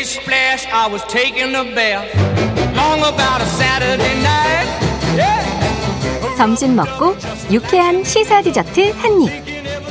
big splash. I was taking a bath. Long about a Saturday night. Yeah. 점심 먹고 유쾌한 시사 디저트 한 입.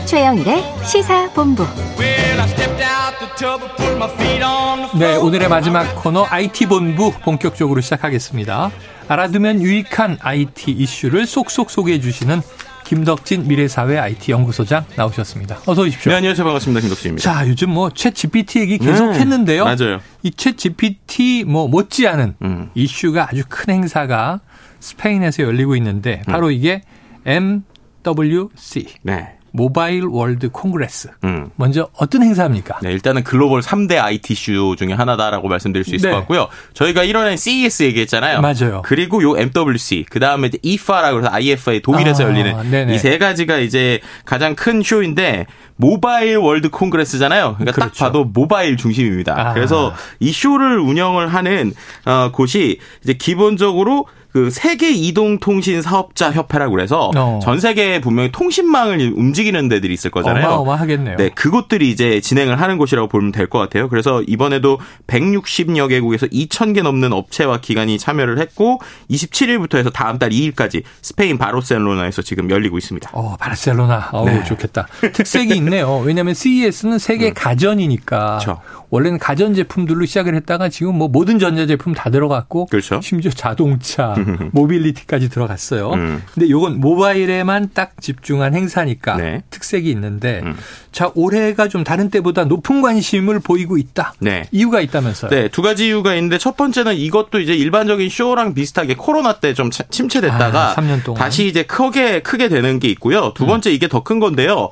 최영일의 시사 본부. Well, I stepped out the tub and put my feet on the 네, floor. 오늘의 마지막 코너 IT 본부 본격적으로 시작하겠습니다. 알아두면 유익한 IT 이슈를 쏙쏙 소개해 주시는 김덕진 미래사회 IT 연구소장 나오셨습니다. 어서 오십시오. 네, 안녕하세요. 반갑습니다. 김덕수입니다. 자, 요즘 뭐챗 GPT 얘기 계속 네, 했는데요. 맞아요. 이 ChatGPT 뭐 못지않은 음. 이슈가 아주 큰 행사가 스페인에서 열리고 있는데 음. 바로 이게 MWC 네. Mobile World Congress. 음. 먼저 어떤 행사입니까? 네, 일단은 글로벌 3대 IT 이슈 중에 하나다라고 말씀드릴 수 있을 네. 것 같고요. 저희가 1월에 CES 얘기했잖아요. 맞아요. 그리고 요 MWC, 그 다음에 IFA라고 해서 IFA 독일에서 아, 열리는. 이 세 가지가 이제 가장 큰 쇼인데 모바일 월드 콩그레스잖아요. 그러니까 딱 그렇죠. 봐도 모바일 중심입니다. 아. 그래서 이 쇼를 운영을 하는 어, 곳이 이제 기본적으로 그 세계 이동 통신 사업자 협회라고 그래서 어. 전 세계에 분명히 통신망을 움직이는 데들이 있을 거잖아요. 어마어마하겠네요. 네, 그곳들이 이제 진행을 하는 곳이라고 보면 될 것 같아요. 그래서 이번에도 160여 개국에서 2,000개 넘는 업체와 기관이 참여를 했고 27일부터 해서 다음 달 2일까지 스페인 바르셀로나에서 지금 열리고 있습니다. 어, 바르셀로나. 어우, 네. 좋겠다. 특색이 있네요. 왜냐하면 CES는 세계 가전이니까. 음. 그렇죠. 원래는 가전 제품들로 시작을 했다가 지금 뭐 모든 전자 제품 다 들어갔고 그렇죠. 심지어 자동차, 모빌리티까지 들어갔어요. 음. 근데 요건 모바일에만 딱 집중한 행사니까 네. 특색이 있는데 음. 자, 올해가 좀 다른 때보다 높은 관심을 보이고 있다. 네. 이유가 있다면서요. 네, 두 가지 이유가 있는데 첫 번째는 이것도 이제 일반적인 쇼랑 비슷하게 코로나 때 좀 침체됐다가 아, 3년 동안. 음. 다시 이제 크게 크게 되는 게 있고요. 두 번째 이게 더 큰 건데요.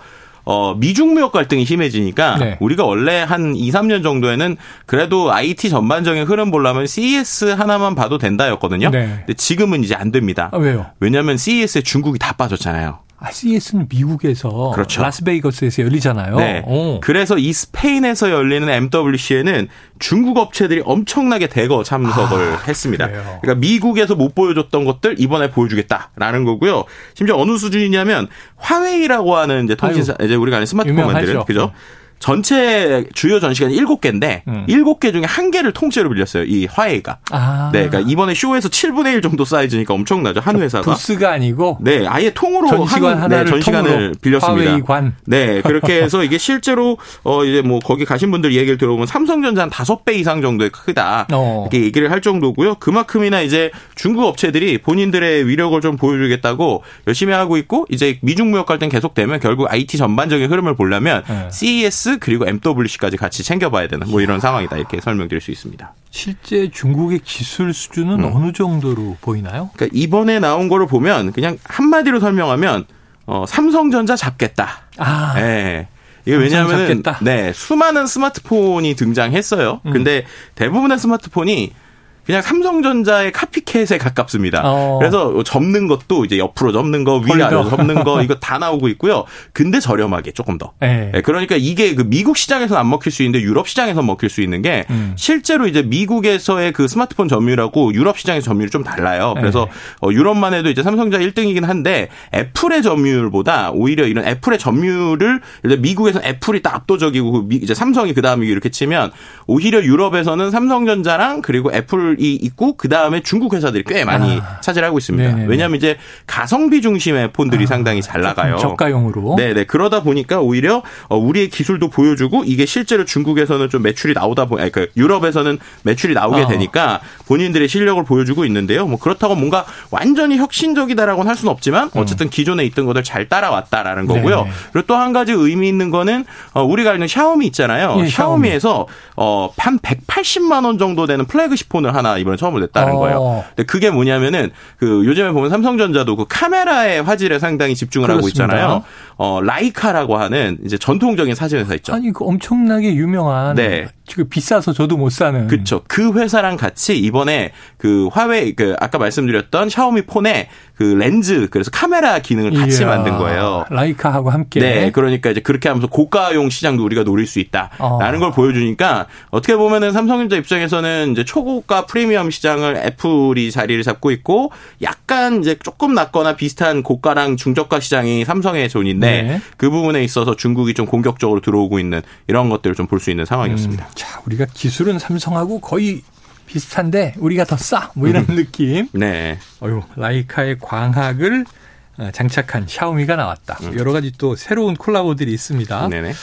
어, 미중 무역 갈등이 심해지니까 네. 우리가 원래 한 2, 3년 정도에는 그래도 IT 전반적인 흐름 보려면 CES 하나만 봐도 된다였거든요. 네. 근데 지금은 이제 안 됩니다. 아, 왜요? 왜냐하면 CES에 중국이 다 빠졌잖아요. 아, CES는 미국에서 그렇죠. 라스베이거스에서 열리잖아요. 네. 어. 그래서 이 스페인에서 열리는 MWC에는 중국 업체들이 엄청나게 대거 참석을 했습니다. 아, 그래요? 그러니까 미국에서 못 보여줬던 것들 이번에 보여주겠다라는 거고요. 심지어 어느 수준이냐면 화웨이라고 하는 이제 통신사 이제 우리가 아는 스마트폰. 만드는 그죠? 전체 주요 전시관이 7개인데 음. 7개 중에 한 개를 통째로 빌렸어요. 이 화웨이가. 아. 네, 그러니까 이번에 쇼에서 7분의 1 정도 사이즈니까 엄청나죠. 한 회사가. 부스가 아니고 네, 아예 통으로 전시관 한 하나를 네, 전시관을 통으로 빌렸습니다. 화웨이관. 네, 그렇게 해서 이게 실제로 어 이제 뭐 거기 가신 분들 얘기를 들어보면 삼성전자 한 다섯 배 이상 정도의 크다 어. 이렇게 얘기를 할 정도고요. 그만큼이나 이제 중국 업체들이 본인들의 위력을 좀 보여주겠다고 열심히 하고 있고 이제 미중 무역 갈등 계속되면 결국 IT 전반적인 흐름을 보려면 네. CES 그리고 MWC까지 같이 챙겨봐야 되는 뭐 이런 상황이다 이렇게 설명드릴 수 있습니다. 실제 중국의 기술 수준은 음. 어느 정도로 보이나요? 그러니까 이번에 나온 거를 보면 그냥 한마디로 설명하면 어, 삼성전자 잡겠다. 아, 예. 이게 왜냐하면. 음. 네 수많은 스마트폰이 등장했어요. 근데 대부분의 스마트폰이 그냥 삼성전자의 카피캣에 가깝습니다. 어. 그래서 접는 것도 이제 옆으로 접는 거, 위아래로. 접는 거 이거 다 나오고 있고요. 근데 저렴하게 조금 더. 네. 네, 그러니까 이게 그 미국 시장에서는 안 먹힐 수 있는데 유럽 시장에서 먹힐 수 있는 게 음. 실제로 이제 미국에서의 그 스마트폰 점유율하고 유럽 시장의 점유율이 좀 달라요. 그래서 네. 어, 유럽만 해도 이제 삼성전자 1등이긴 한데 애플의 점유율보다 오히려 이런 애플의 점유율을 예를 들어 미국에서 애플이 딱 압도적이고 그 미- 이제 삼성이 그 다음에 이렇게 치면 오히려 유럽에서는 삼성전자랑 그리고 애플 이 있고 그 다음에 중국 회사들이 꽤 많이 아. 차지하고 있습니다. 네네네. 왜냐하면 이제 가성비 중심의 폰들이 상당히 잘 나가요. 저가용으로. 네, 네. 그러다 보니까 오히려 어, 우리의 기술도 보여주고 이게 실제로 중국에서는 좀 매출이 나오다 보니, 아니, 그 유럽에서는 매출이 나오게 어. 되니까 본인들의 실력을 보여주고 있는데요. 뭐 그렇다고 뭔가 완전히 혁신적이다라고는 할 수는 없지만 어쨌든 기존에 있던 것들 잘 따라왔다라는 거고요. 음. 네네. 그리고 또 한 가지 의미 있는 거는 어, 우리가 알는 샤오미 있잖아요. 예, 샤오미. 샤오미에서 어, 한 180만 원 정도 되는 플래그십 폰을 하나 이번에 처음으로 냈다는 어. 거예요. 근데 그게 뭐냐면은 그 요즘에 보면 삼성전자도 그 카메라의 화질에 상당히 집중을 하고 그렇습니다. 있잖아요. 어, 라이카라고 하는 이제 전통적인 사진 회사 있죠. 아니 그 엄청나게 유명한 네. 그 비싸서 저도 못 사는 그렇죠. 그 회사랑 같이 이번에 그 화웨이 그 아까 말씀드렸던 샤오미 폰에 그 렌즈 그래서 카메라 기능을 같이 이야, 만든 거예요. 라이카하고 함께. 네, 그러니까 이제 그렇게 하면서 고가용 시장도 우리가 노릴 수 있다라는 어. 걸 보여주니까 어떻게 보면은 삼성전자 입장에서는 이제 초고가 프리미엄 시장을 애플이 자리를 잡고 있고 약간 이제 조금 낮거나 비슷한 고가랑 중저가 시장이 삼성의 존인데 네. 그 부분에 있어서 중국이 좀 공격적으로 들어오고 있는 이런 것들을 좀 볼 수 있는 상황이었습니다. 자, 우리가 기술은 삼성하고 거의 비슷한데 우리가 더 싸. 뭐 이런 느낌. 네. 어유 라이카의 광학을 어, 장착한 샤오미가 나왔다. 여러 가지 또 새로운 콜라보들이 있습니다. 네네.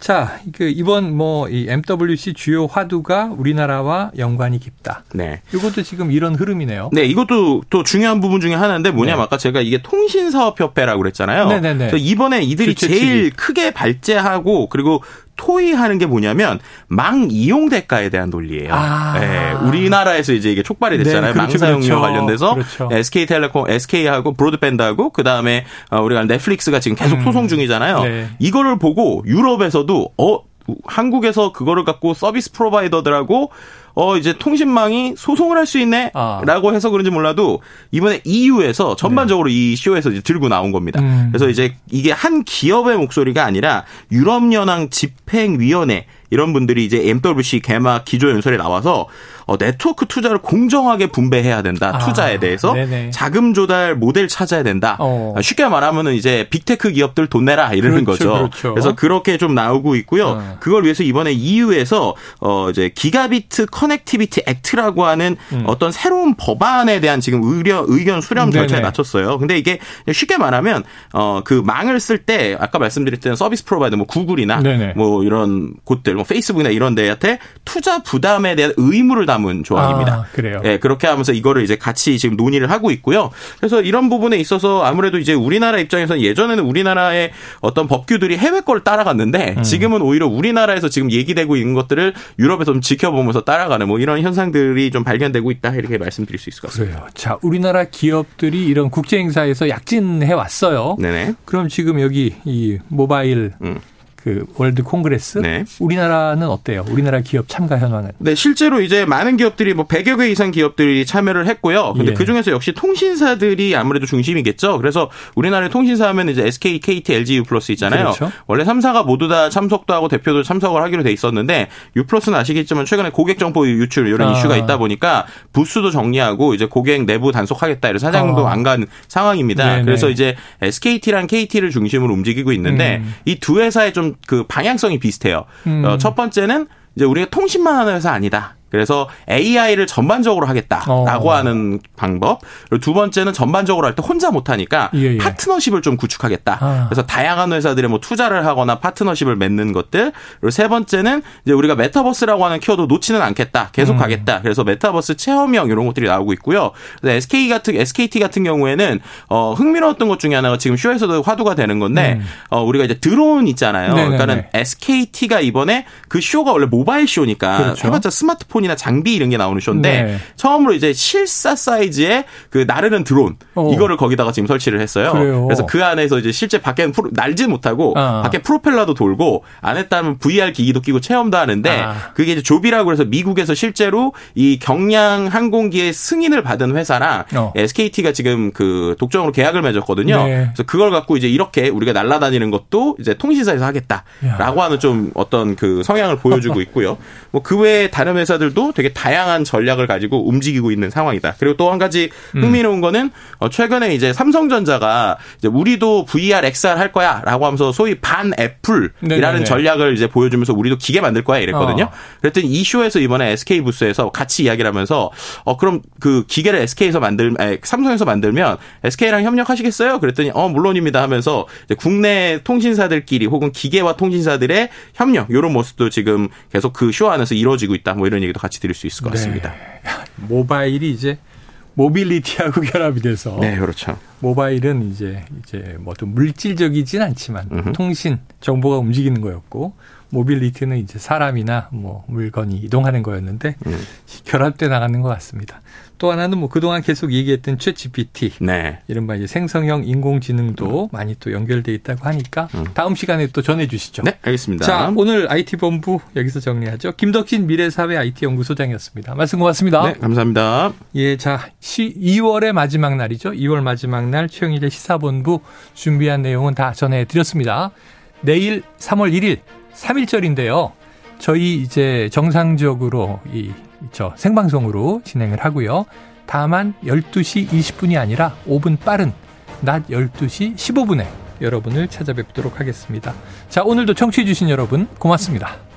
자, 그 이번 뭐 이 MWC 주요 화두가 우리나라와 연관이 깊다. 네. 이것도 지금 이런 흐름이네요. 네, 이것도 또 중요한 부분 중에 하나인데 뭐냐면 네. 아까 제가 이게 통신사업협회라고 그랬잖아요. 네네네. 이번에 이들이 주최 제일. 크게 발제하고 그리고 토의하는 게 뭐냐면 망 이용 대가에 대한 논리예요. 아. 네, 우리나라에서 이제 이게 촉발이 됐잖아요. 네, 그렇죠, 망 사용료와 그렇죠. 관련돼서 그렇죠. SK텔레콤, SK하고 브로드밴드하고 그다음에 어, 우리가 넷플릭스가 지금 계속 음. 소송 중이잖아요. 네. 이거를 보고 유럽에서도 어 한국에서 그거를 갖고 서비스 프로바이더들하고 어 이제 통신망이 소송을 할 수 있네라고 아. 해서 그런지 몰라도 이번에 EU에서 전반적으로 이 쇼에서 이제 들고 나온 겁니다. 네. 음. 그래서 이제 이게 한 기업의 목소리가 아니라 유럽 연합 집행위원회 이런 분들이 이제 MWC 개막 기조 연설에 나와서 어, 네트워크 투자를 공정하게 분배해야 된다. 아, 투자에 대해서 네네. 자금 조달 모델 찾아야 된다. 어. 아, 쉽게 말하면은 이제 빅테크 기업들 돈 내라 이러는 그렇죠, 거죠. 그렇죠. 그래서 그렇게 좀 나오고 있고요. 어. 그걸 위해서 이번에 EU에서 어 이제 Gigabit Connectivity Act라고 하는 어떤 새로운 법안에 대한 지금 의견 의견 수렴 절차에 음. 맞췄어요. 근데 이게 쉽게 말하면 어 그 망을 쓸 때 아까 말씀드렸던 서비스 프로바이더 뭐 구글이나 네네. 뭐 이런 곳들 뭐 페이스북이나 이런 데한테 투자 부담에 대한 의무를 담은 조항입니다. 아, 그래요. 예, 그렇게 하면서 이거를 이제 같이 지금 논의를 하고 있고요. 그래서 이런 부분에 있어서 아무래도 이제 우리나라 입장에서는 예전에는 우리나라의 어떤 법규들이 해외 걸 음. 따라갔는데 지금은 오히려 우리나라에서 지금 얘기되고 있는 것들을 유럽에서 좀 지켜보면서 따라가는 뭐 이런 현상들이 좀 발견되고 있다 이렇게 말씀드릴 수 있을 것 같습니다. 그래요. 자, 우리나라 기업들이 이런 국제 행사에서 약진해 왔어요. 네네. 그럼 지금 여기 이 모바일 음. 그 World Congress 네. 우리나라는 어때요? 우리나라 기업 참가 현황은? 네, 실제로 이제 많은 기업들이 뭐 100여 개 이상 기업들이 참여를 했고요. 근데 예. 그 중에서 역시 통신사들이 아무래도 중심이겠죠. 그래서 우리나라의 통신사 하면 이제 SK, KT, LG, U 있잖아요. 그렇죠. 원래 3사가 모두 다 참석도 하고 대표도 참석을 하기로 돼 있었는데 U 플러스는 아시겠지만 최근에 고객 정보 유출 이런 아. 이슈가 있다 보니까 부스도 정리하고 이제 고객 내부 단속하겠다 이런 사장도 아. 안간 상황입니다. 네네. 그래서 이제 SKT랑 KT를 중심으로 움직이고 있는데 음. 이 두 회사의 좀그 방향성이 비슷해요. 음. 어, 첫 번째는 이제 우리가 통신만 하는 회사 아니다. 그래서 AI를 전반적으로 하겠다라고 어. 하는 방법. 그리고 두 번째는 전반적으로 할 때 혼자 못하니까 예, 예. 파트너십을 좀 구축하겠다. 아. 그래서 다양한 회사들의 뭐 투자를 하거나 파트너십을 맺는 것들. 그리고 세 번째는 이제 우리가 메타버스라고 하는 키워드 놓지는 않겠다. 계속 음. 가겠다. 그래서 메타버스 체험형 이런 것들이 나오고 있고요. SK 같은 SKT 같은 경우에는 어 흥미로웠던 것 중에 하나가 지금 쇼에서도 화두가 되는 건데 음. 어 우리가 이제 드론 있잖아요. 네네네. 그러니까는 SKT가 이번에 그 쇼가 원래 모바일 쇼니까 그렇죠. 해봤자 스마트폰 이나 장비 이런 게 나오는 쇼인데 네. 처음으로 이제 실사 사이즈의 그 나르는 드론 어. 이거를 거기다가 지금 설치를 했어요. 그래요. 래서 그 안에서 이제 실제 밖에는 프로, 날지 못하고 아. 밖에 프로펠러도 돌고 안에 타면 VR 기기도 끼고 체험도 하는데 아. 그게 이제 Joby라고 해서 미국에서 실제로 이 경량 항공기의 승인을 받은 회사랑 어. SKT가 지금 그 독점으로 계약을 맺었거든요. 네. 그래서 그걸 갖고 이제 이렇게 우리가 날아다니는 것도 이제 통신사에서 하겠다라고 하는 좀 어떤 그 성향을 보여주고 있고요. 뭐 그 외에 다른 회사들 도 되게 다양한 전략을 가지고 움직이고 있는 상황이다. 그리고 또 한 가지 음. 흥미로운 거는 어 최근에 이제 삼성전자가 이제 우리도 VR, XR 할 거야라고 하면서 소위 반 애플이라는 네네네. 전략을 이제 보여주면서 우리도 기계 만들 거야 이랬거든요. 어. 그랬더니 이 쇼에서 이번에 SK 부스에서 같이 이야기를 하면서 어 그럼 그 기계를 SK에서 만들 에, 삼성에서 만들면 SK랑 협력하시겠어요? 그랬더니 어 물론입니다 하면서 국내 통신사들끼리 혹은 기계와 통신사들의 협력 이런 모습도 지금 계속 그 쇼 안에서 이루어지고 있다. 뭐 이런 얘기 도 같이 드릴 수 있을 것 같습니다. 모바일이 이제 모빌리티하고 결합이 돼서 네, 그렇죠. 모바일은 이제 이제 뭐좀 물질적이진 않지만 음흠. 통신 정보가 움직이는 거였고 모빌리티는 이제 사람이나 뭐 물건이 이동하는 거였는데 음. 결합돼 나가는 것 같습니다. 또 하나는 뭐 그동안 계속 얘기했던 챗GPT 네. 이른바 이제 생성형 인공지능도 많이 또 연결돼 있다고 하니까 다음 시간에 또 전해 주시죠. 네, 알겠습니다. 자, 오늘 IT 본부 여기서 정리하죠. 김덕진 미래사회 IT 연구소장이었습니다. 말씀 고맙습니다. 네, 감사합니다. 예, 자, 시, 2월의 마지막 날이죠. 2월 마지막 날 최영일의 시사본부 준비한 내용은 다 전해 드렸습니다. 내일 3월 1일 3일절인데요. 저희 이제 정상적으로 이, 저 생방송으로 진행을 하고요. 다만 12시 20분이 아니라 5분 빠른 낮 12시 15분에 여러분을 찾아뵙도록 하겠습니다. 자, 오늘도 청취해주신 여러분 고맙습니다.